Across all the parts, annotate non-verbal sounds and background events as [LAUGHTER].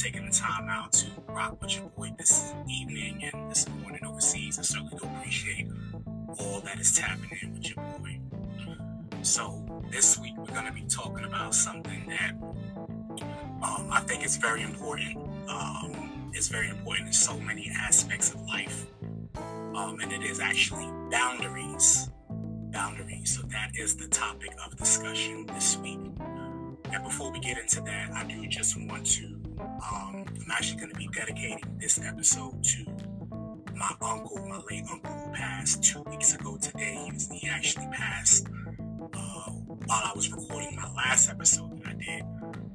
Taking the time out to rock with your boy this evening and this morning overseas. I certainly do appreciate all that is tapping in with your boy. So this week we're going to be talking about something that um, I think is very important. Um, it's very important in so many aspects of life um, and it is actually boundaries. Boundaries. So that is the topic of discussion this week. And before we get into that, I do just want to. Um, I'm actually going to be dedicating this episode to my uncle, my late uncle, who passed two weeks ago today. He, was, he actually passed uh, while I was recording my last episode that I did.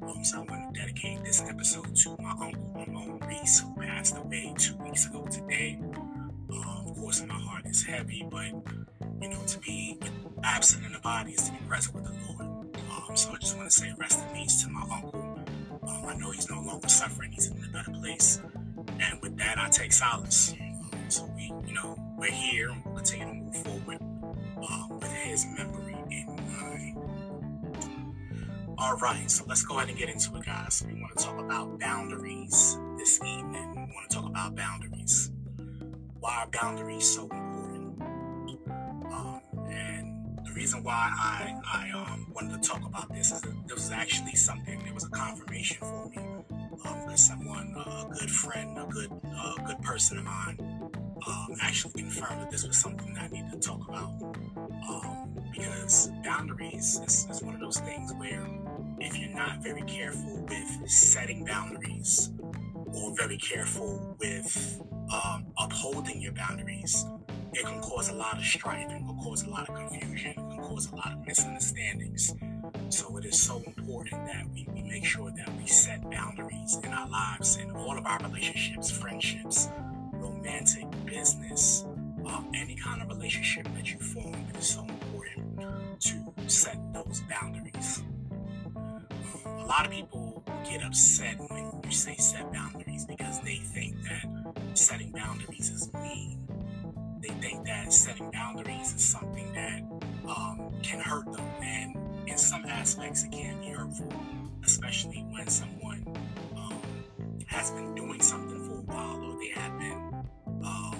Um, so I'm going to dedicate this episode to my uncle, Ramon Reese, who passed away two weeks ago today Of course, my heart is heavy, but you know, to be absent in the body is to be present with the Lord. Um, so I just want to say rest in peace to my uncle. Um, I know he's no longer suffering; he's in a better place. And with that, I take solace. So we, you know, we're here and we'll continue to move forward um, with his memory in mind. All right, so let's go ahead and get into it, guys. We want to talk about boundaries this evening. We want to talk about boundaries why are boundaries so important? Reason why I, I um, wanted to talk about this is that this was actually something, it was a confirmation for me. Um, someone, uh, a good friend, a good, uh, good person of mine, um, actually confirmed that this was something that I needed to talk about. Um, because boundaries is, is one of those things where if you're not very careful with setting boundaries or very careful with um, upholding your boundaries, it can cause a lot of strife, it can cause a lot of confusion, cause a lot of misunderstandings. So it is so important that we, we make sure that we set boundaries in our lives in all of our relationships, friendships, romantic, business, um, any kind of relationship that you form. It is so important to set those boundaries. a lot of people get upset when you say set boundaries because they think that setting boundaries is mean. They think that setting boundaries is something that um, can hurt them, and in some aspects, it can be hurtful, especially when someone um, has been doing something for a while, or they have been, um,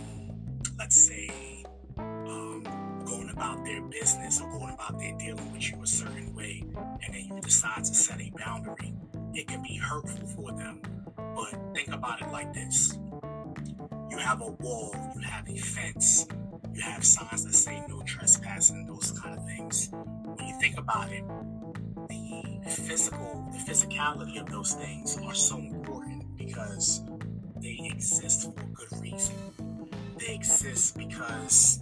let's say, um, going about their business or going about their dealing with you a certain way, and then you decide to set a boundary. It can be hurtful for them, but think about it like this you have a wall, you have a fence, you have signs that say no trespassing, those kind of things. When you think about it, the physical, the physicality of those things are so important because they exist for good reason. They exist because,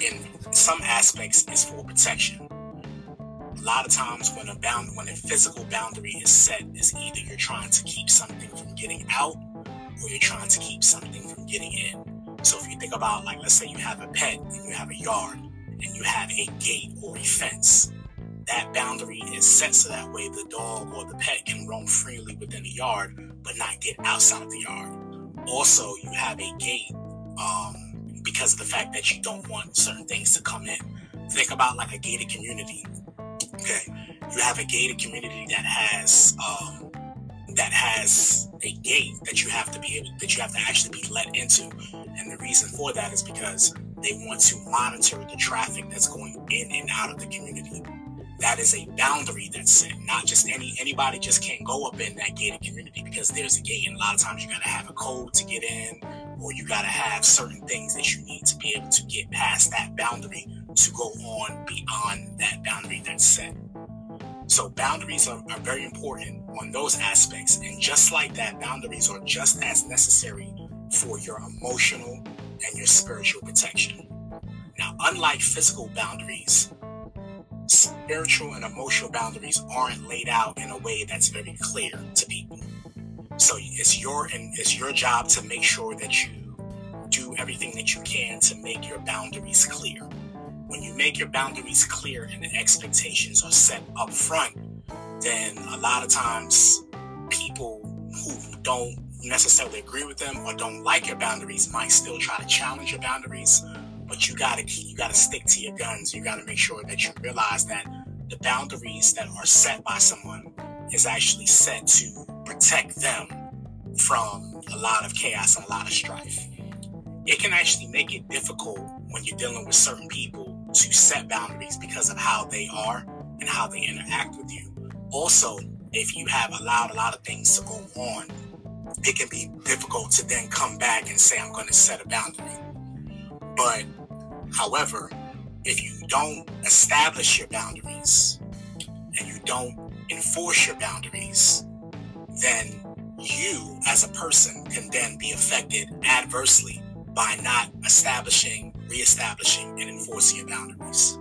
in some aspects, it's for protection. A lot of times, when a bound, when a physical boundary is set, is either you're trying to keep something from getting out, or you're trying to keep something from getting in. So if you think about, like, let's say you have a pet and you have a yard and you have a gate or a fence, that boundary is set so that way the dog or the pet can roam freely within the yard but not get outside of the yard. Also, you have a gate um, because of the fact that you don't want certain things to come in. Think about like a gated community. Okay, you have a gated community that has um, that has a gate that you have to be able that you have to actually be let into. And the reason for that is because they want to monitor the traffic that's going in and out of the community. That is a boundary that's set. Not just any anybody just can't go up in that gated community because there's a gate. And a lot of times you gotta have a code to get in, or you gotta have certain things that you need to be able to get past that boundary to go on beyond that boundary that's set. So boundaries are, are very important on those aspects. And just like that, boundaries are just as necessary for your emotional and your spiritual protection. Now, unlike physical boundaries, spiritual and emotional boundaries aren't laid out in a way that's very clear to people. So it's your and it's your job to make sure that you do everything that you can to make your boundaries clear when you make your boundaries clear and the expectations are set up front, then a lot of times people who don't necessarily agree with them or don't like your boundaries might still try to challenge your boundaries. But you gotta keep, you gotta stick to your guns. You gotta make sure that you realize that the boundaries that are set by someone is actually set to protect them from a lot of chaos and a lot of strife. It can actually make it difficult when you're dealing with certain people to set boundaries because of how they are and how they interact with you. Also, if you have allowed a lot of things to go on, it can be difficult to then come back and say, I'm going to set a boundary. But, however, if you don't establish your boundaries and you don't enforce your boundaries, then you as a person can then be affected adversely by not establishing, reestablishing, and enforcing your boundaries.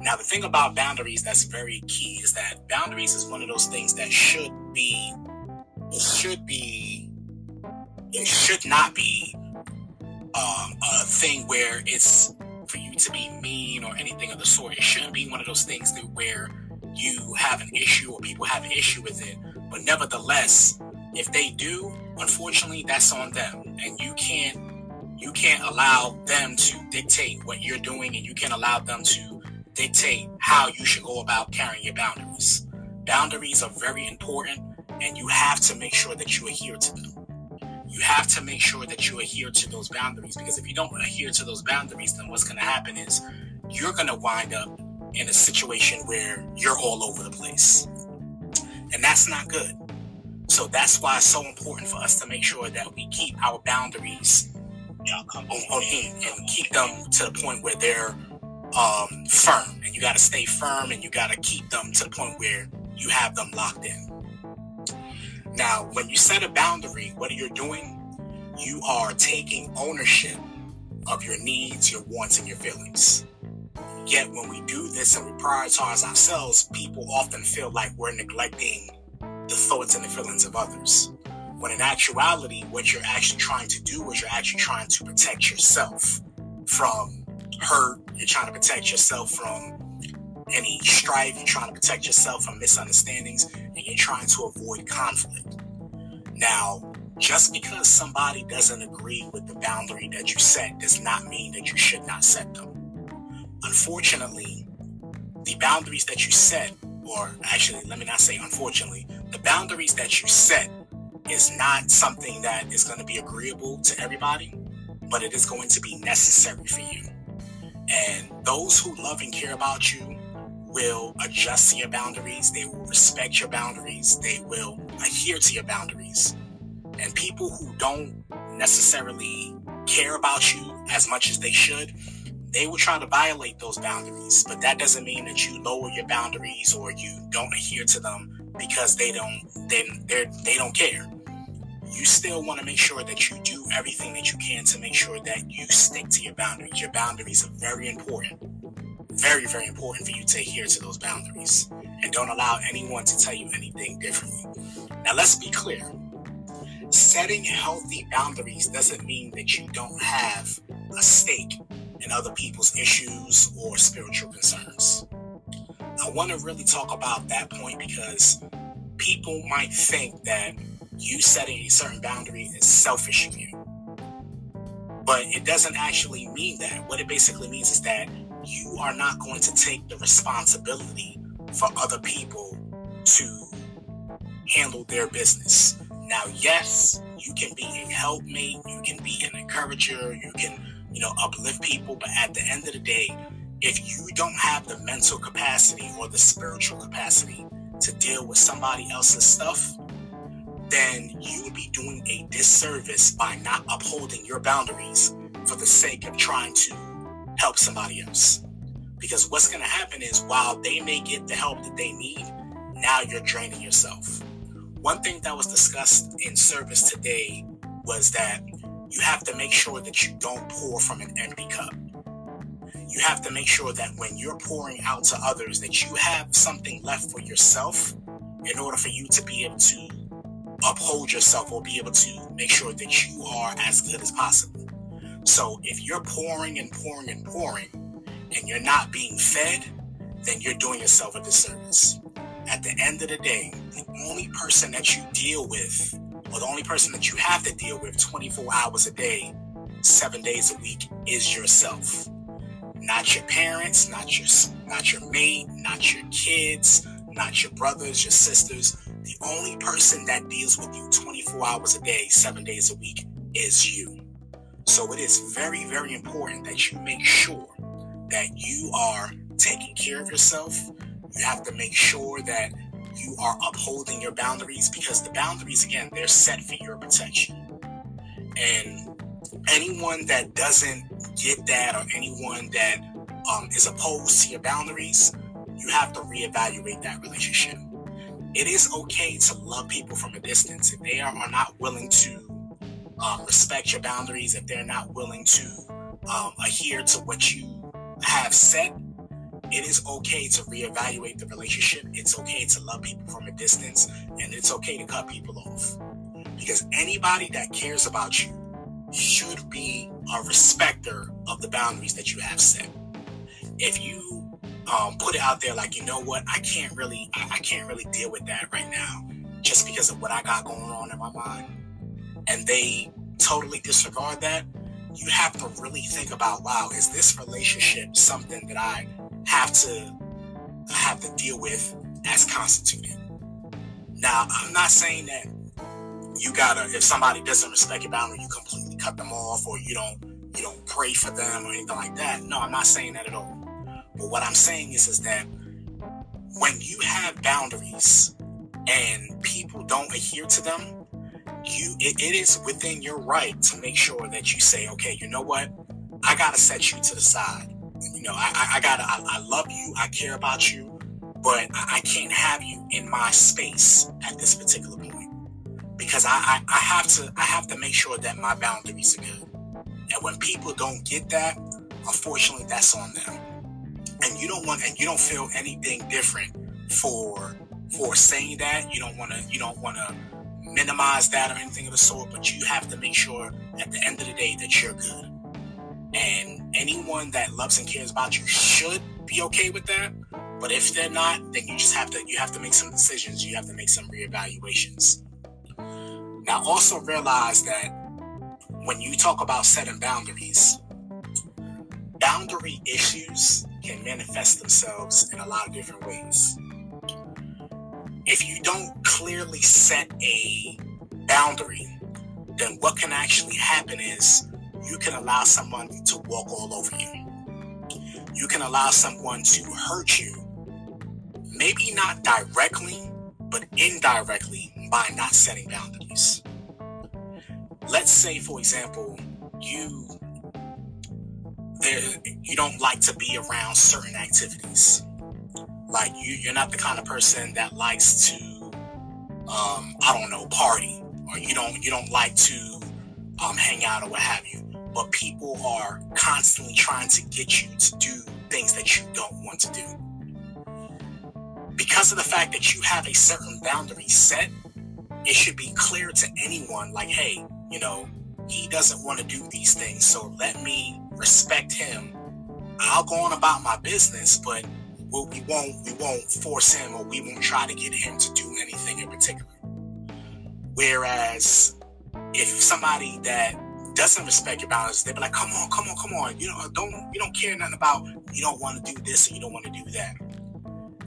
Now, the thing about boundaries that's very key is that boundaries is one of those things that should be, it should be, it should not be um, a thing where it's for you to be mean or anything of the sort. It shouldn't be one of those things that where you have an issue or people have an issue with it. But nevertheless, if they do, unfortunately, that's on them, and you can't you can't allow them to dictate what you're doing, and you can't allow them to dictate how you should go about carrying your boundaries. Boundaries are very important, and you have to make sure that you adhere to them. You have to make sure that you adhere to those boundaries because if you don't adhere to those boundaries, then what's going to happen is you're going to wind up in a situation where you're all over the place. And that's not good. So that's why it's so important for us to make sure that we keep our boundaries uh, on, on and keep them to the point where they're um, firm. And you got to stay firm and you got to keep them to the point where you have them locked in. Now, when you set a boundary, what are you're doing, you are taking ownership of your needs, your wants, and your feelings. Yet, when we do this and we prioritize ourselves, people often feel like we're neglecting the thoughts and the feelings of others. When in actuality, what you're actually trying to do is you're actually trying to protect yourself from hurt. You're trying to protect yourself from any strife. You're trying to protect yourself from misunderstandings and you're trying to avoid conflict. Now, just because somebody doesn't agree with the boundary that you set does not mean that you should not set them unfortunately, the boundaries that you set, or actually, let me not say unfortunately, the boundaries that you set is not something that is going to be agreeable to everybody, but it is going to be necessary for you. And those who love and care about you will adjust to your boundaries, they will respect your boundaries, they will adhere to your boundaries. And people who don't necessarily care about you as much as they should, they will try to violate those boundaries, but that doesn't mean that you lower your boundaries or you don't adhere to them because they don't they they they don't care. Still want to make sure that you do everything that you can to make sure that you stick to your boundaries. Your boundaries are very important. Very, very important for you to adhere to those boundaries. And don't allow anyone to tell you anything differently. Now let's be clear. Setting healthy boundaries doesn't mean that you don't have a stake in other people's issues or spiritual concerns. I want to really talk about that point because people might think that you setting a certain boundary is selfish of you. But it doesn't actually mean that. What it basically means is that you are not going to take the responsibility for other people to handle their business. Now, yes, you can be a helpmate, you can be an encourager, you can you know, uplift people. But at the end of the day, if you don't have the mental capacity or the spiritual capacity to deal with somebody else's stuff, then you would be doing a disservice by not upholding your boundaries for the sake of trying to help somebody else. Because what's going to happen is while they may get the help that they need, now you're draining yourself. One thing that was discussed in service today was that you have to make sure that you don't pour from an empty cup. You have to make sure that when you're pouring out to others, that you have something left for yourself in order for you to be able to uphold yourself or be able to make sure that you are as good as possible. So if you're pouring and pouring and pouring and you're not being fed, then you're doing yourself a disservice. At the end of the day, the only person that you deal with or the only person that you have to deal with 24 hours a day seven days a week is yourself. Not your parents, not your not your mate, not your kids, not your brothers, your sisters. The only person that deals with you 24 hours a day, seven days a week is you. So it is very, very important that you make sure that you are taking care of yourself. You have to make sure that you are upholding your boundaries because the boundaries, again, they're set for your protection. And anyone that doesn't get that or anyone that um, is opposed to your boundaries, you have to reevaluate that relationship. It is okay to love people from a distance. If they are, not willing to um, respect your boundaries, if they're not willing to um, adhere to what you have set, it is okay to reevaluate the relationship. It's okay to love people from a distance, and it's okay to cut people off. Because anybody that cares about you should be a respecter of the boundaries that you have set. If you um, put it out there like, you know what, I can't really, I, I can't really deal with that right now, just because of what I got going on in my mind, and they totally disregard that, you have to really think about, wow, is this relationship something that I have to have to deal with as constituted? Now, I'm not saying that you gotta, if somebody doesn't respect your boundary, you completely cut them off, or you don't, you don't pray for them or anything like that. No, I'm not saying that at all. But what I'm saying is, is that when you have boundaries and people don't adhere to them, you it, it is within your right to make sure that you say, okay, you know what, I gotta set you to the side. You know, I, I, I gotta, I, I, love you, I care about you, but I, I, can't have you in my space at this particular point because I, I have to, I have to make sure that my boundaries are good. And when people don't get that, unfortunately, that's on them. And you don't want, and you don't feel anything different for for saying that. You don't want to, you don't want to minimize that or anything of the sort, but you have to make sure at the end of the day that you're good. And anyone that loves and cares about you should be okay with that. But if they're not, then you just have to you have to make some decisions. You have to make some reevaluations. Now also realize that when you talk about setting boundaries, boundary issues can manifest themselves in a lot of different ways if you don't clearly set a boundary, then what can actually happen is you can allow someone to walk all over you. You can allow someone to hurt you, maybe not directly, but indirectly by not setting boundaries. Let's say, for example, you you don't like to be around certain activities like you, you're not the kind of person that likes to, um, I don't know, party, or you don't you don't like to um, hang out or what have you. But people are constantly trying to get you to do things that you don't want to do. Because of the fact that you have a certain boundary set, it should be clear to anyone like, hey, you know, he doesn't want to do these things, so let me respect him. I'll go on about my business, but we won't we won't force him or we won't try to get him to do anything in particular. Whereas if somebody that doesn't respect your boundaries, they'll be like, come on, come on, come on. You know, don't you don't care nothing about you don't want to do this or you don't want to do that.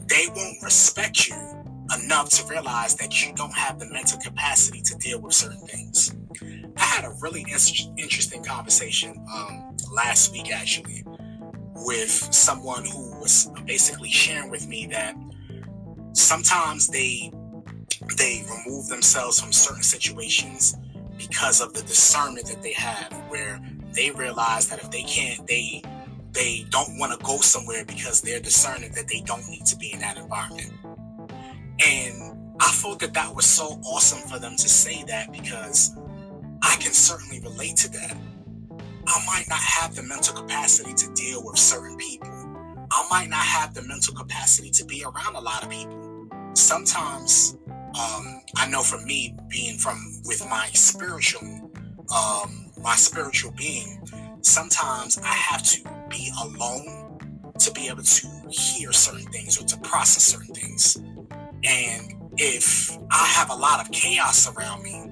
They won't respect you enough to realize that you don't have the mental capacity to deal with certain things. I had a really in- interesting conversation um, last week actually with someone who was basically sharing with me that sometimes they they remove themselves from certain situations because of the discernment that they have where they realize that if they can't they they don't want to go somewhere because they're discerning that they don't need to be in that environment. And i thought that that was so awesome for them to say that because i can certainly relate to that I might not have the mental capacity to deal with certain people. I might not have the mental capacity to be around a lot of people. Sometimes, um, I know for me, being from with my spiritual, um, my spiritual being, sometimes I have to be alone to be able to hear certain things or to process certain things. And if I have a lot of chaos around me,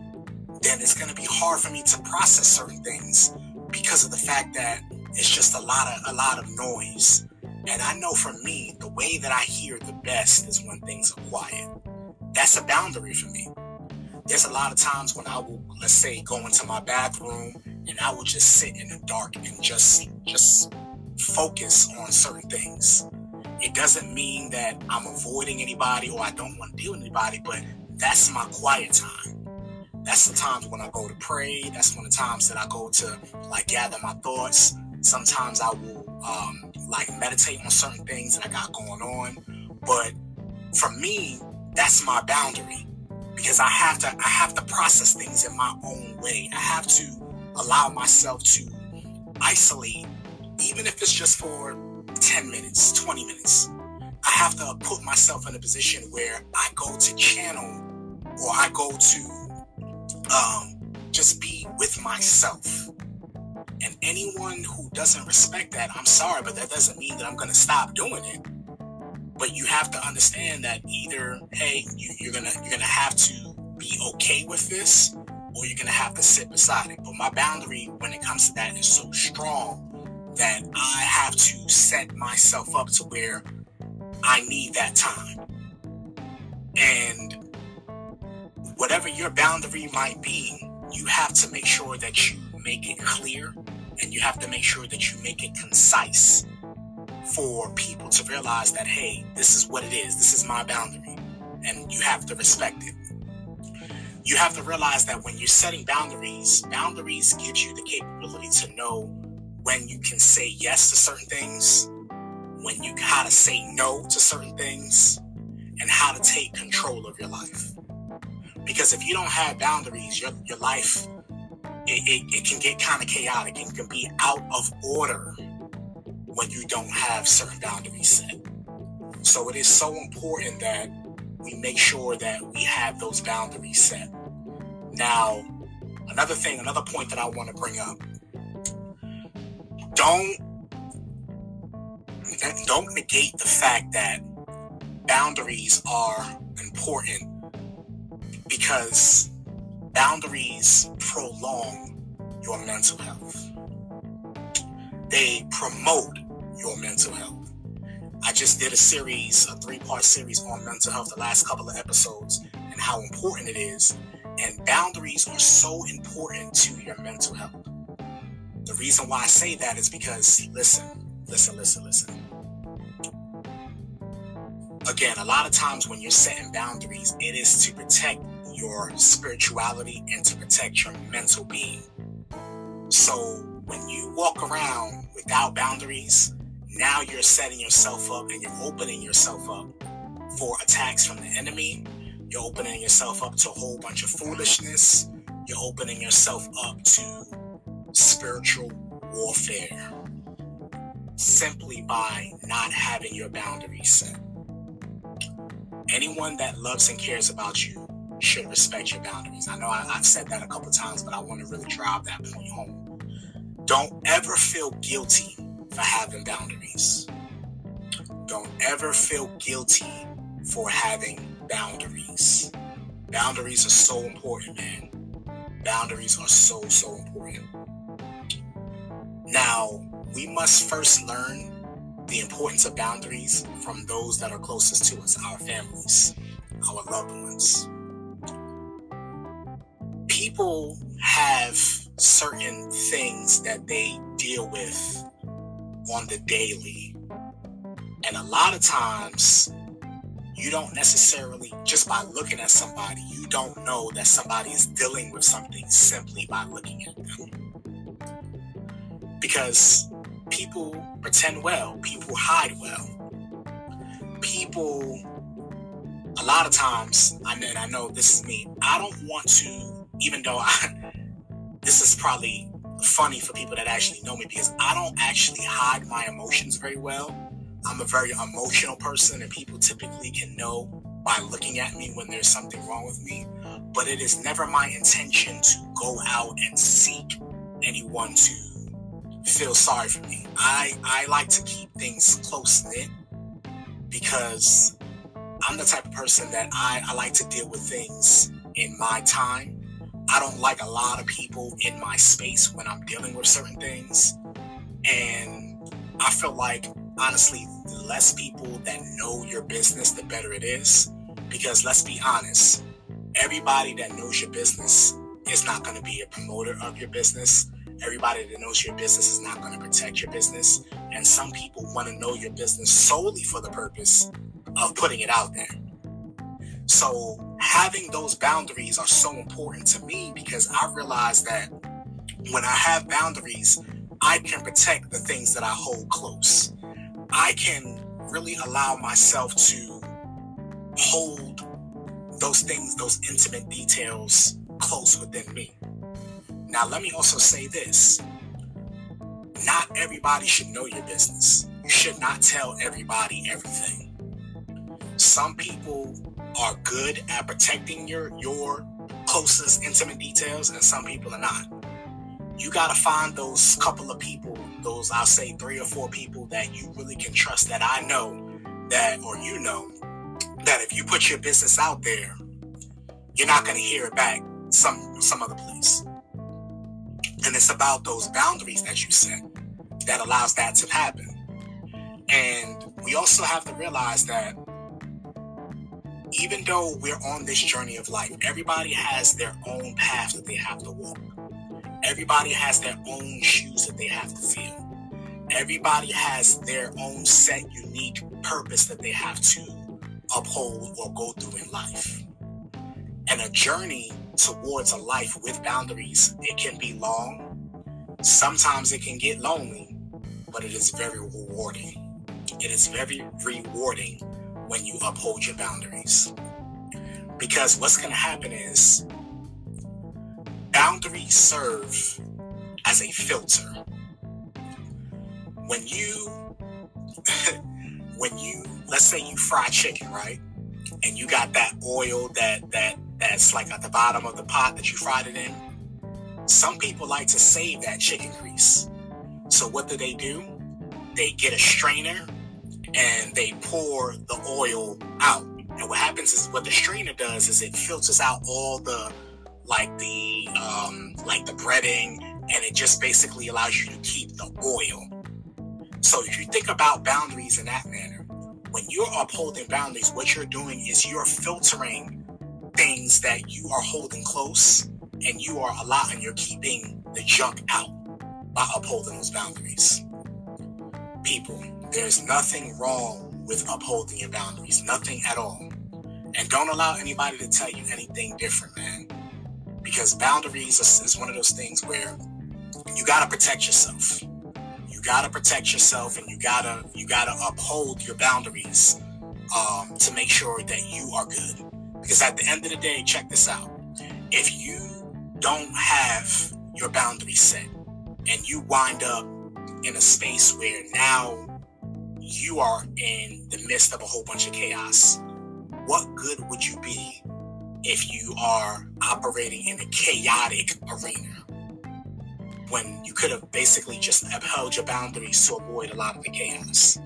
then it's going to be hard for me to process certain things because of the fact that it's just a lot of a lot of noise. And I know for me, the way that I hear the best is when things are quiet. That's a boundary for me. There's a lot of times when I will, let's say, go into my bathroom and I will just sit in the dark and just just focus on certain things. It doesn't mean that I'm avoiding anybody or I don't want to deal with anybody, but that's my quiet time. That's the times when I go to pray. That's one of the times that I go to like gather my thoughts. Sometimes I will um, like meditate on certain things that I got going on. But for me, that's my boundary because I have to I have to process things in my own way. I have to allow myself to isolate, even if it's just for 10 minutes, 20 minutes. I have to put myself in a position where I go to channel or I go to um, just be with myself. And anyone who doesn't respect that, I'm sorry, but that doesn't mean that I'm going to stop doing it. But you have to understand that either, hey, you, you're gonna you're gonna have to be okay with this, or you're gonna have to sit beside it. But my boundary when it comes to that is so strong that I have to set myself up to where I need that time. And whatever your boundary might be, you have to make sure that you make it clear and you have to make sure that you make it concise for people to realize that, hey, this is what it is, this is my boundary, and you have to respect it. You have to realize that when you're setting boundaries, boundaries gives you the capability to know when you can say yes to certain things, when you how to say no to certain things, and how to take control of your life. Because if you don't have boundaries, your, your life, it, it, it can get kind of chaotic and can be out of order when you don't have certain boundaries set. So it is so important that we make sure that we have those boundaries set. Now, another thing, another point that I want to bring up. Don't don't negate the fact that boundaries are important because boundaries prolong your mental health. They promote your mental health. I just did a series, a three part series on mental health, the last couple of episodes, and how important it is. And boundaries are so important to your mental health. The reason why I say that is because, listen, listen, listen, listen again, a lot of times when you're setting boundaries, it is to protect your spirituality and to protect your mental being. So when you walk around without boundaries, now you're setting yourself up and you're opening yourself up for attacks from the enemy. You're opening yourself up to a whole bunch of foolishness. You're opening yourself up to spiritual warfare simply by not having your boundaries set anyone that loves and cares about you should respect your boundaries. I know I, have said that a couple times, but I want to really drive that point home. Don't ever feel guilty for having boundaries. Don't ever feel guilty for having boundaries. Boundaries are so important, man. Boundaries are so, so important. Now, we must first learn the importance of boundaries from those that are closest to us, our families, our loved ones. People have certain things that they deal with on the daily. And a lot of times, you don't necessarily, just by looking at somebody, you don't know that somebody is dealing with something simply by looking at them. Because people pretend well, people hide well. People, a lot of times, I mean, I know this is me, I don't want to, even though I, this is probably funny for people that actually know me because I don't actually hide my emotions very well. I'm a very emotional person, and people typically can know by looking at me when there's something wrong with me. But it is never my intention to go out and seek anyone to feel sorry for me. I, I like to keep things close knit because I'm the type of person that I, I like to deal with things in my time I don't like a lot of people in my space when I'm dealing with certain things. And I feel like, honestly, the less people that know your business, the better it is. Because let's be honest, everybody that knows your business is not going to be a promoter of your business. Everybody that knows your business is not going to protect your business. And some people want to know your business solely for the purpose of putting it out there. So having those boundaries are so important to me because I realize that when I have boundaries, I can protect the things that I hold close. I can really allow myself to hold those things, those intimate details close within me. Now, let me also say this not everybody should know your business. You should not tell everybody everything. Some people are good at protecting your your closest intimate details and some people are not. You got to find those couple of people those i'll say three or four people that you really can trust that i know that or you know that if you put your business out there you're not going to hear it back some some other place. And it's about those boundaries that you set that allows that to happen. And we also have to realize that even though we're on this journey of life, everybody has their own path that they have to walk. Everybody has their own shoes that they have to fill. Everybody has their own set, unique purpose that they have to uphold or go through in life. And a journey towards a life with boundaries, it can be long. Sometimes it can get lonely, but it is very rewarding. It is very rewarding when you uphold your boundaries. Because what's going to happen is boundaries serve as a filter. When you, [LAUGHS] when you, let's say you fry chicken, right? And you got that oil that, that, that's like at the bottom of the pot that you fried it in. Some people like to save that chicken grease. So what do they do? They get a strainer and they pour the oil out. And what happens is what the strainer does is it filters out all the like the um, like the breading, and it just basically allows you to keep the oil. So if you think about boundaries in that manner, when you're upholding boundaries, what you're doing is you're filtering things that you are holding close, and you are allowing you're keeping the junk out by upholding those boundaries. People, there's nothing wrong with upholding your boundaries, nothing at all. And don't allow anybody to tell you anything different, man. Because boundaries is, is one of those things where you gotta protect yourself. You gotta protect yourself, and you gotta you gotta uphold your boundaries um, to make sure that you are good. Because at the end of the day, check this out: if you don't have your boundaries set, and you wind up in a space where now you are in the midst of a whole bunch of chaos. What good would you be if you are operating in a chaotic arena when you could have basically just upheld your boundaries to avoid a lot of the chaos?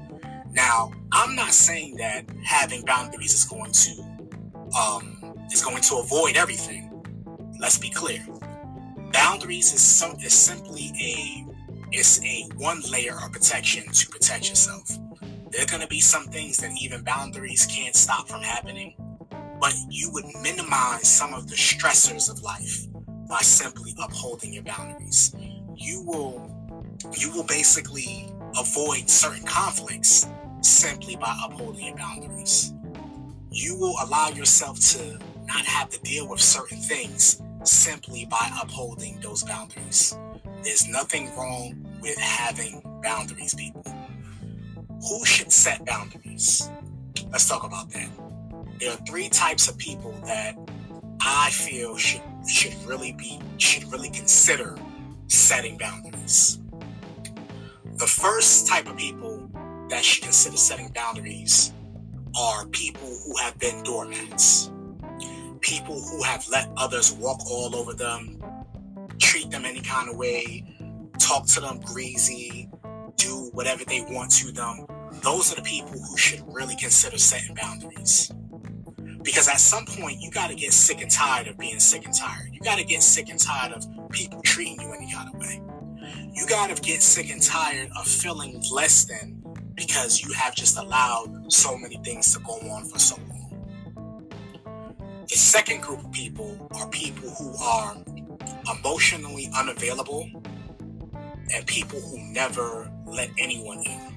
Now, I'm not saying that having boundaries is going to um, is going to avoid everything. Let's be clear. Boundaries is some is simply a it's a one layer of protection to protect yourself there are going to be some things that even boundaries can't stop from happening, but you would minimize some of the stressors of life by simply upholding your boundaries. You will you will basically avoid certain conflicts simply by upholding your boundaries. You will allow yourself to not have to deal with certain things simply by upholding those boundaries. There's nothing wrong with having boundaries, people who should set boundaries? Let's talk about that. There are three types of people that I feel should should really be should really consider setting boundaries. The first type of people that should consider setting boundaries are people who have been doormats. People who have let others walk all over them, treat them any kind of way, talk to them greasy, do whatever they want to them those are the people who should really consider setting boundaries. Because at some point, you got to get sick and tired of being sick and tired. You got to get sick and tired of people treating you any kind of way. You got to get sick and tired of feeling less than because you have just allowed so many things to go on for so long. The second group of people are people who are emotionally unavailable and people who never let anyone in.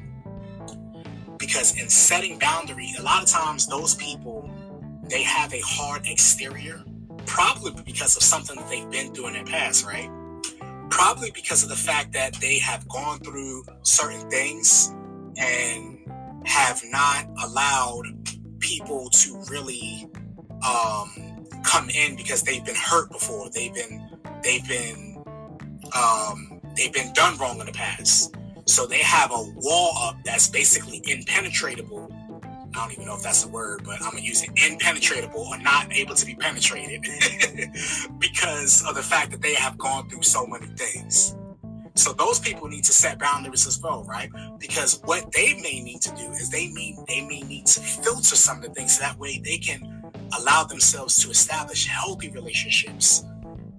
Because in setting boundaries, a lot of times those people they have a hard exterior, probably because of something that they've been through in their past, right? Probably because of the fact that they have gone through certain things and have not allowed people to really um, come in because they've been hurt before. They've been they've been um, they've been done wrong in the past. So they have a wall up that's basically impenetrable. I don't even know if that's a word, but I'm gonna use it impenetrable or not able to be penetrated [LAUGHS] because of the fact that they have gone through so many things. So those people need to set boundaries as well, right? Because what they may need to do is they may they may need to filter some of the things so that way they can allow themselves to establish healthy relationships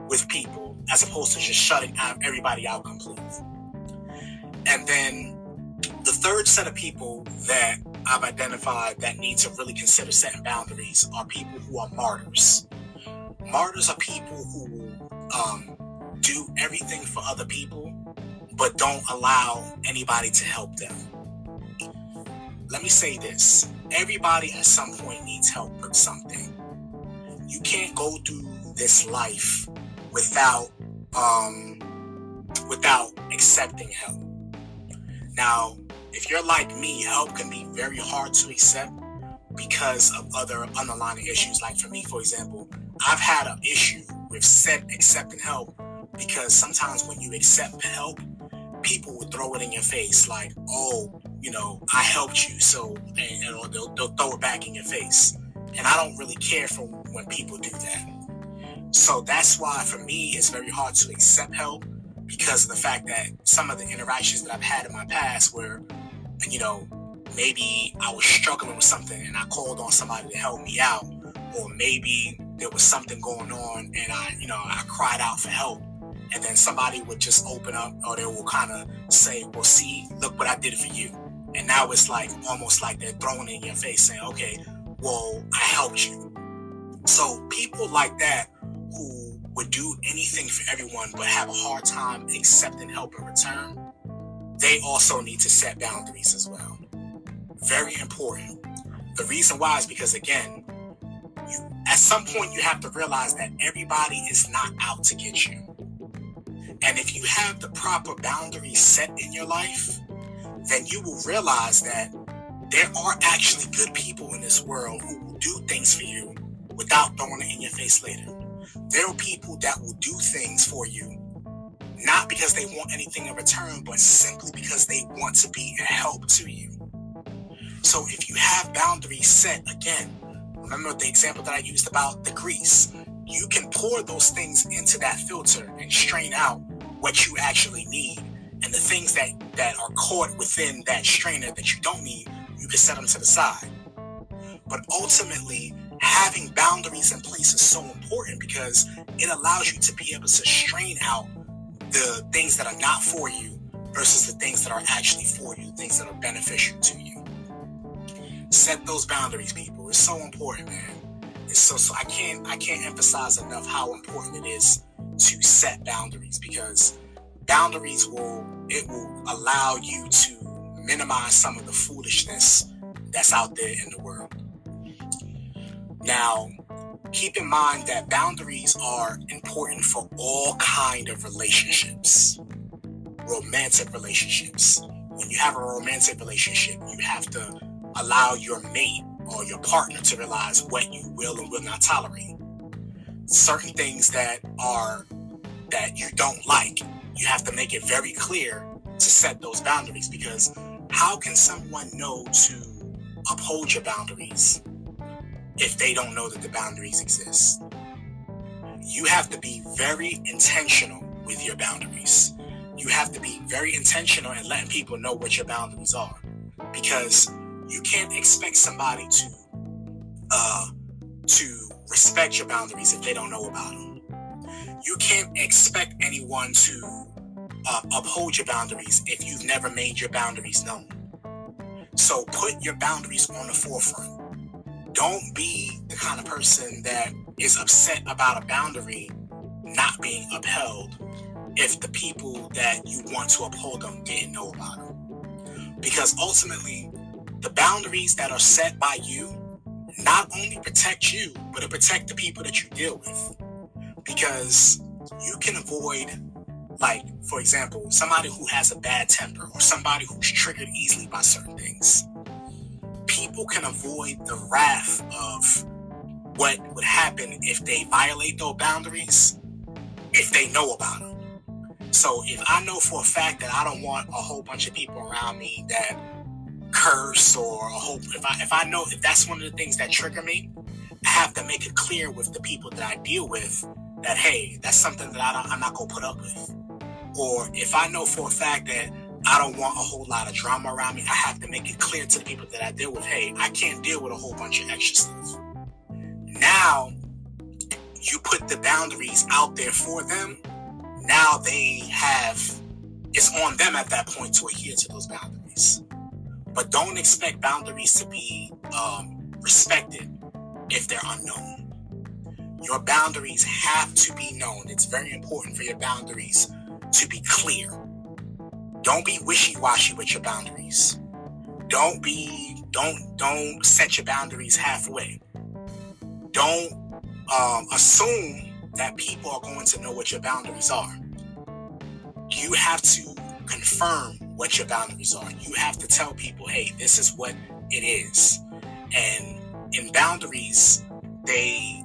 with people as opposed to just shutting out everybody out completely. And then the third set of people that I've identified that need to really consider setting boundaries are people who are martyrs. Martyrs are people who um, do everything for other people but don't allow anybody to help them. Let me say this everybody at some point needs help with something. You can't go through this life without um, without accepting help. Now, if you're like me, help can be very hard to accept because of other underlying issues. Like for me, for example, I've had an issue with accepting help because sometimes when you accept help, people will throw it in your face like, oh, you know, I helped you. So, and, they'll, they'll throw it back in your face. And I don't really care for when people do that. So that's why for me, it's very hard to accept help because of the fact that some of the interactions that I've had in my past where, you know, maybe I was struggling with something and I called on somebody to help me out, or maybe there was something going on and I, you know, I cried out for help and then somebody would just open up or they will kind of say, Well, see, look what I did for you. And now it's like almost like they're throwing in your face saying, Okay, well, I helped you. So people like that who would do anything for everyone but have a hard time accepting help in return, they also need to set boundaries as well. Very important. The reason why is because again, you, at some point you have to realize that everybody is not out to get you. And if you have the proper boundaries set in your life, then you will realize that there are actually good people in this world who will do things for you without throwing it in your face later. There are people that will do things for you not because they want anything in return, but simply because they want to be a help to you. So if you have boundaries set, again, remember the example that I used about the grease you can pour those things into that filter and strain out what you actually need. And the things that, that are caught within that strainer that you don't need, you can set them to the side. But ultimately, having boundaries in place is so important because it allows you to be able to strain out the things that are not for you versus the things that are actually for you, things that are beneficial to you. Set those boundaries, people. It's so important, man so so I can't I can't emphasize enough how important it is to set boundaries because boundaries will it will allow you to minimize some of the foolishness that's out there in the world. Now, keep in mind that boundaries are important for all kind of relationships. Romantic relationships. When you have a romantic relationship, you have to allow your mate or your partner to realize what you will and will not tolerate. Certain things that are that you don't like, you have to make it very clear to set those boundaries because how can someone know to uphold your boundaries if they don't know that the boundaries exist? You have to be very intentional with your boundaries. You have to be very intentional in letting people know what your boundaries are because you can't expect somebody to uh, to respect your boundaries if they don't know about them. You can't expect anyone to uh, uphold your boundaries if you've never made your boundaries known. So put your boundaries on the forefront. Don't be the kind of person that is upset about a boundary not being upheld if the people that you want to uphold them didn't know about them. Because ultimately, the boundaries that are set by you not only protect you, but it protect the people that you deal with. Because you can avoid, like, for example, somebody who has a bad temper or somebody who's triggered easily by certain things. People can avoid the wrath of what would happen if they violate those boundaries if they know about them. So if I know for a fact that I don't want a whole bunch of people around me that curse or a whole if I if I know if that's one of the things that trigger me, I have to make it clear with the people that I deal with that hey, that's something that I am not gonna put up with. Or if I know for a fact that I don't want a whole lot of drama around me, I have to make it clear to the people that I deal with, hey, I can't deal with a whole bunch of extra stuff. Now you put the boundaries out there for them. Now they have it's on them at that point to adhere to those boundaries. But don't expect boundaries to be um, respected if they're unknown. Your boundaries have to be known. It's very important for your boundaries to be clear. Don't be wishy-washy with your boundaries. Don't be don't don't set your boundaries halfway. Don't um, assume that people are going to know what your boundaries are. You have to confirm what your boundaries are. You have to tell people, hey, this is what it is. And in boundaries, they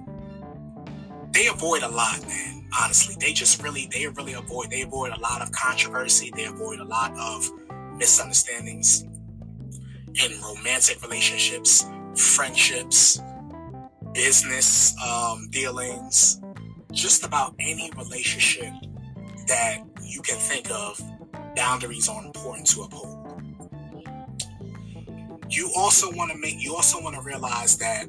they avoid a lot, man. Honestly, they just really they really avoid they avoid a lot of controversy. They avoid a lot of misunderstandings in romantic relationships, friendships, business um, dealings, just about any relationship that you can think of boundaries are important to uphold. You also want to make you also want to realize that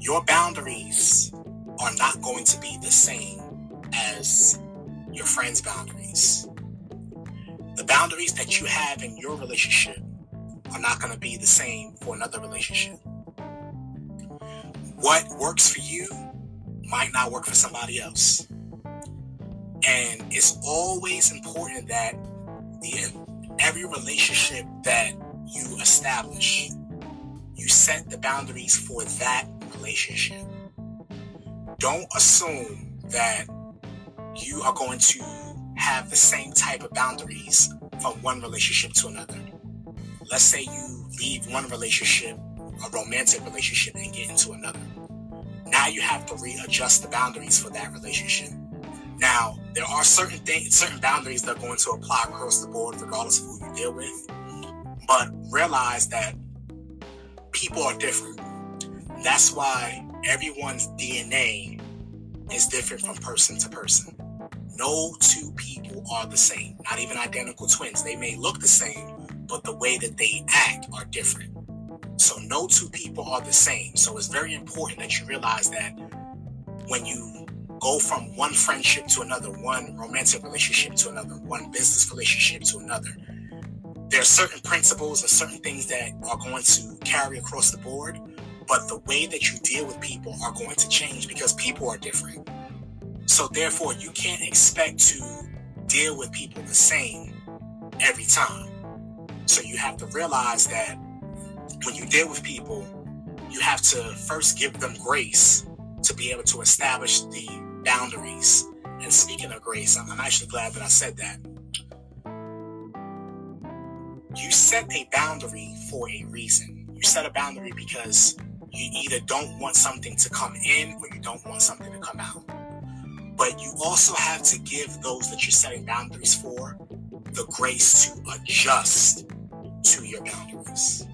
your boundaries are not going to be the same as your friends' boundaries. The boundaries that you have in your relationship are not going to be the same for another relationship. What works for you might not work for somebody else. And it's always important that in every relationship that you establish, you set the boundaries for that relationship. Don't assume that you are going to have the same type of boundaries from one relationship to another. Let's say you leave one relationship, a romantic relationship, and get into another. Now you have to readjust the boundaries for that relationship. Now, there are certain things, certain boundaries that are going to apply across the board, regardless of who you deal with. But realize that people are different. That's why everyone's DNA is different from person to person. No two people are the same, not even identical twins. They may look the same, but the way that they act are different. So, no two people are the same. So, it's very important that you realize that when you go from one friendship to another, one romantic relationship to another, one business relationship to another. There are certain principles and certain things that are going to carry across the board, but the way that you deal with people are going to change because people are different. So, therefore, you can't expect to deal with people the same every time. So, you have to realize that when you deal with people, you have to first give them grace to be able to establish the boundaries. And speaking of grace, I'm actually glad that I said that. You set a boundary for a reason. You set a boundary because you either don't want something to come in or you don't want something to come out. But you also have to give those that you're setting boundaries for the grace to adjust to your boundaries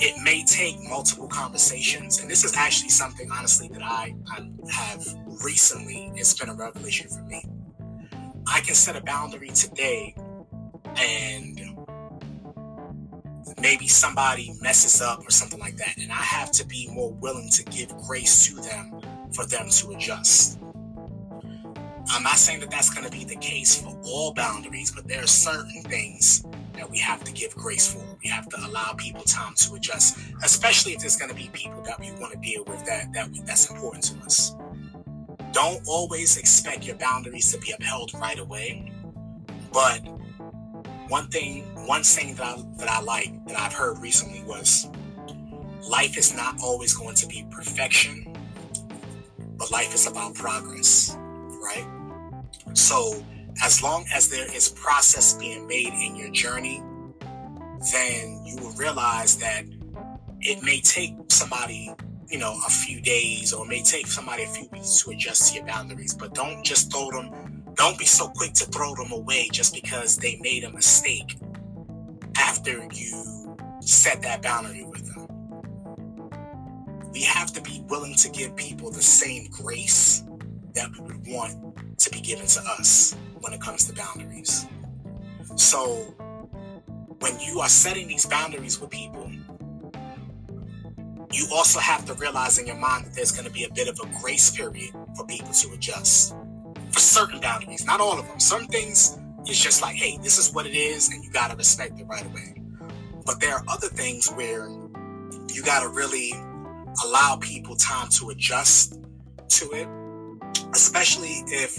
it may take multiple conversations. And this is actually something, honestly, that I, I have recently, it's been a revelation for me. I can set a boundary today and maybe somebody messes up or something like that. And I have to be more willing to give grace to them for them to adjust. I'm not saying that that's going to be the case for all boundaries, but there are certain things that we have to give grace for. We have to allow people time to adjust, especially if there's going to be people that we want to deal with that that we, that's important to us. Don't always expect your boundaries to be upheld right away, but one thing, one saying that I, that I like that I've heard recently was, life is not always going to be perfection, but life is about progress, right? So as long as there is process being made in your journey, then you will realize that it may take somebody, you know, a few days or it may take somebody a few weeks to adjust to your boundaries. But don't just throw them, don't be so quick to throw them away just because they made a mistake after you set that boundary with them. We have to be willing to give people the same grace that we would want to be given to us when it comes to boundaries. So when you are setting these boundaries with people, you also have to realize in your mind that there's going to be a bit of a grace period for people to adjust for certain boundaries, not all of them. Some things it's just like, hey, this is what it is, and you got to respect it right away. But there are other things where you got to really allow people time to adjust to it, especially if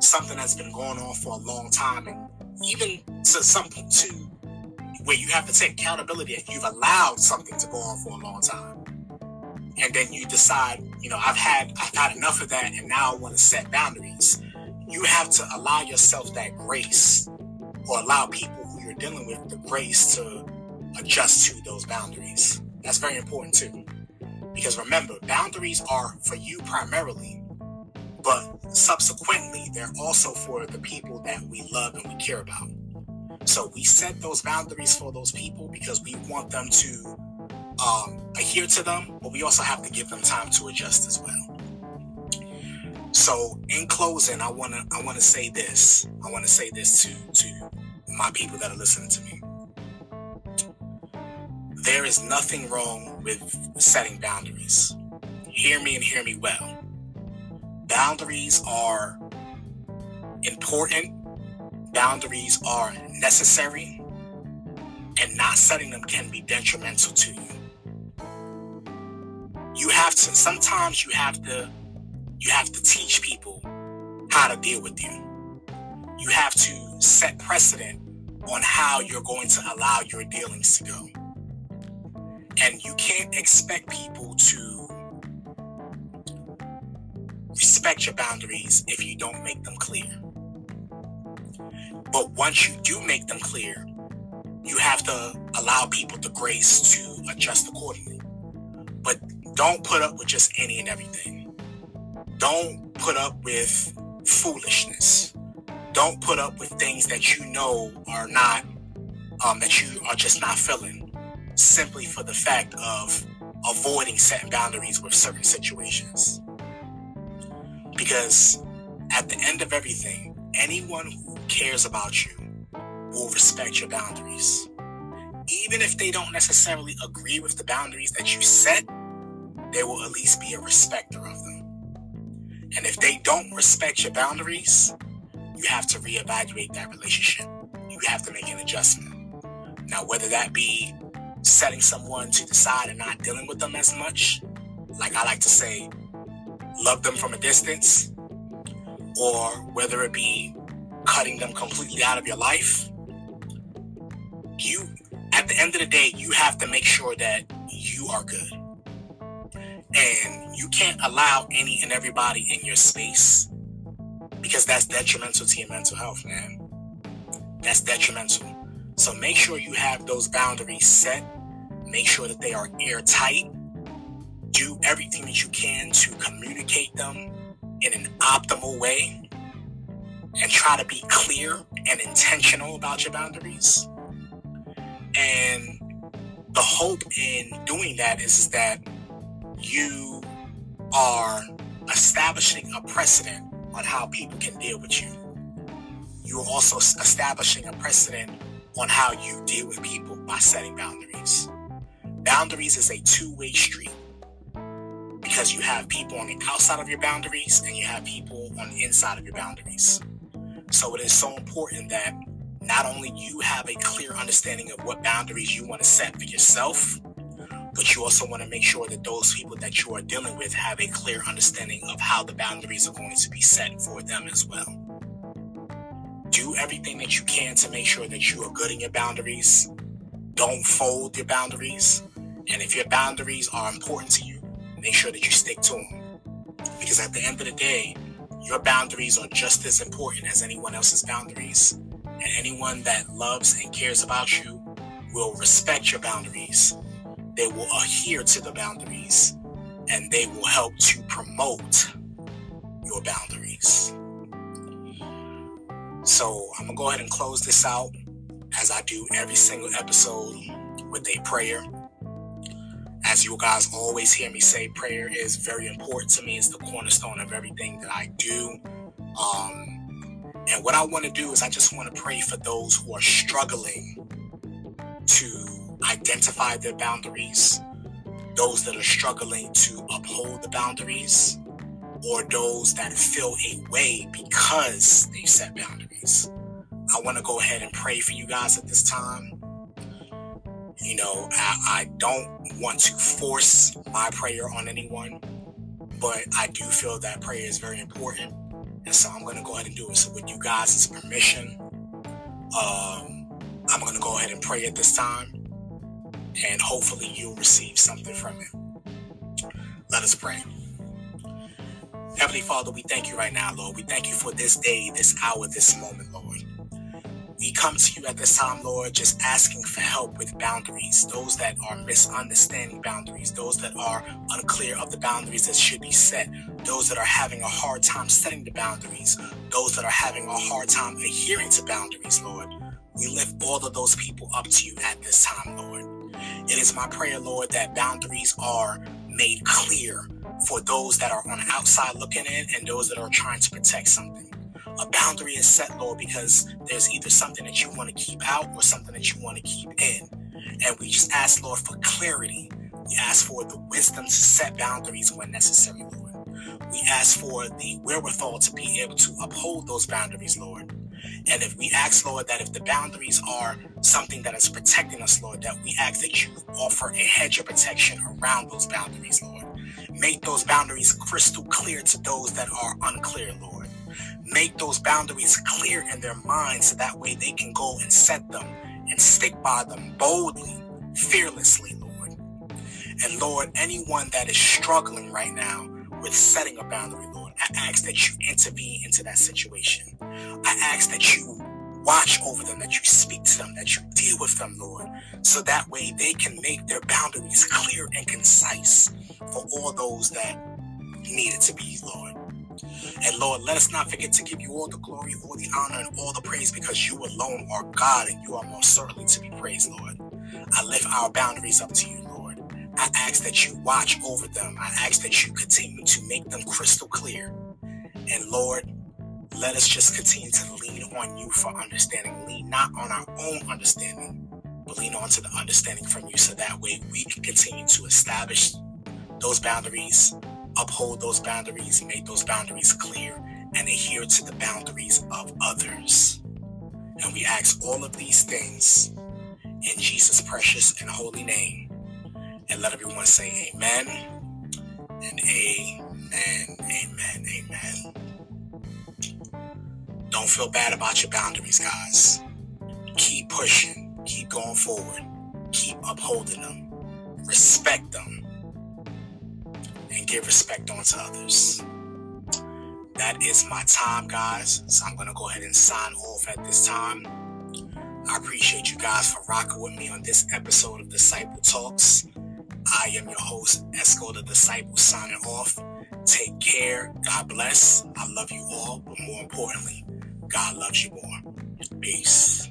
something that's been going on for a long time, and even to something to where you have to take accountability if you've allowed something to go on for a long time, and then you decide, you know, I've had I've had enough of that, and now I want to set boundaries. You have to allow yourself that grace, or allow people who you're dealing with the grace to adjust to those boundaries. That's very important too. Because remember, boundaries are for you primarily, but subsequently, they're also for the people that we love and we care about. So we set those boundaries for those people because we want them to um, adhere to them, but we also have to give them time to adjust as well. So in closing, I wanna I wanna say this. I wanna say this to to my people that are listening to me. There is nothing wrong with setting boundaries. Hear me and hear me well boundaries are important, boundaries are necessary, and not setting them can be detrimental to you. Have to sometimes you have to you have to teach people how to deal with you. You have to set precedent on how you're going to allow your dealings to go. And you can't expect people to respect your boundaries if you don't make them clear. But once you do make them clear, you have to allow people the grace to adjust accordingly. Don't put up with just any and everything. Don't put up with foolishness. Don't put up with things that you know are not, um, that you are just not feeling simply for the fact of avoiding setting boundaries with certain situations. Because at the end of everything, anyone who cares about you will respect your boundaries. Even if they don't necessarily agree with the boundaries that you set, they will at least be a respecter of them. And if they don't respect your boundaries, you have to reevaluate that relationship. You have to make an adjustment. Now, whether that be setting someone to the side and not dealing with them as much, like I like to say, love them from a distance, or whether it be cutting them completely out of your life, you, at the end of the day, you have to make sure that you are good. And you can't allow any and everybody in your space because that's detrimental to your mental health, man. That's detrimental. So make sure you have those boundaries set. Make sure that they are airtight do everything that you can to communicate them in an optimal way and try to be clear and intentional about your boundaries. And the hope in doing that is, is that you are establishing a precedent on how people can deal with you. You are also establishing a precedent on how you deal with people by setting boundaries. Boundaries is a two way street because you have people on the outside of your boundaries and you have people on the inside of your boundaries. So it is so important that not only you have a clear understanding of what boundaries you want to set for yourself, but you also want to make sure that those people that you are dealing with have a clear understanding of how the boundaries are going to be set for them as well. Do everything that you can to make sure that you are good in your boundaries. Don't fold your boundaries. And if your boundaries are important to you, make sure that you stick to them. Because at the end of the day, your boundaries are just as important as anyone else's boundaries. And anyone that loves and cares about you will respect your boundaries they will adhere to the boundaries and they will help to promote your boundaries. So I'm gonna go ahead and close this out as I do every single episode with a prayer. As you guys always hear me say, prayer is very important to me. It's the cornerstone of everything that I do. Um, and what I want to do is I just want to pray for those who are struggling to identify their boundaries, those that are struggling to uphold the boundaries, or those that feel a way because they set boundaries. I want to go ahead and pray for you guys at this time. You know, I, I don't want to force my prayer on anyone, but I do feel that prayer is very important. And so I'm going to go ahead and do it. So, with you guys' permission, um, I'm going to go ahead and pray at this time and hopefully you'll receive something from it. Let us pray. Heavenly Father, we thank you right now, Lord. We thank you for this day, this hour, this moment, Lord. We come to you at this time, Lord, just asking for help with boundaries, those that are misunderstanding boundaries, those that are unclear of the boundaries that should be set, those that are having a hard time setting the boundaries, those that are having a hard time adhering to boundaries, Lord. We lift all of those people up to you at this time, Lord. It is my prayer, Lord, that boundaries are made clear for those that are on the outside looking in and those that are trying to protect something. A boundary is set, Lord, because there's either something that you want to keep out or something that you want to keep in. And we just ask, Lord, for clarity. We ask for the wisdom to set boundaries when necessary, Lord. We ask for the wherewithal to be able to uphold those boundaries, Lord. And if we ask, Lord, that if the boundaries are something that is protecting us, Lord, that we ask that you offer a hedge of protection around those boundaries, Lord. Make those boundaries crystal clear to those that are unclear, Lord. Make those boundaries clear in their minds so that way they can go and set them and stick by them boldly, fearlessly, Lord. And Lord, anyone that is struggling right now with setting a boundary, Lord, I ask that you intervene into that situation. I ask that you watch over them, that you speak to them, that you deal with them, Lord, so that way they can make their boundaries clear and concise for all those that need it to be, Lord. And Lord, let us not forget to give you all the glory, all the honor, and all the praise because you alone are God and you are most certainly to be praised, Lord. I lift our boundaries up to you. I ask that you watch over them. I ask that you continue to make them crystal clear. And Lord, let us just continue to lean on you for understanding. Lean not on our own understanding, but lean on to the understanding from you so that way we can continue to establish those boundaries, uphold those boundaries, make those boundaries clear, and adhere to the boundaries of others. And we ask all of these things in Jesus' precious and holy name. And let everyone say amen and amen, amen, amen. Don't feel bad about your boundaries, guys. Keep pushing, keep going forward, keep upholding them, respect them, and give respect on to others. That is my time, guys. So I'm going to go ahead and sign off at this time. I appreciate you guys for rocking with me on this episode of Disciple Talks. I am your host, Esco the Disciple, signing off. Take care. God bless. I love you all, but more importantly, God loves you more. Peace.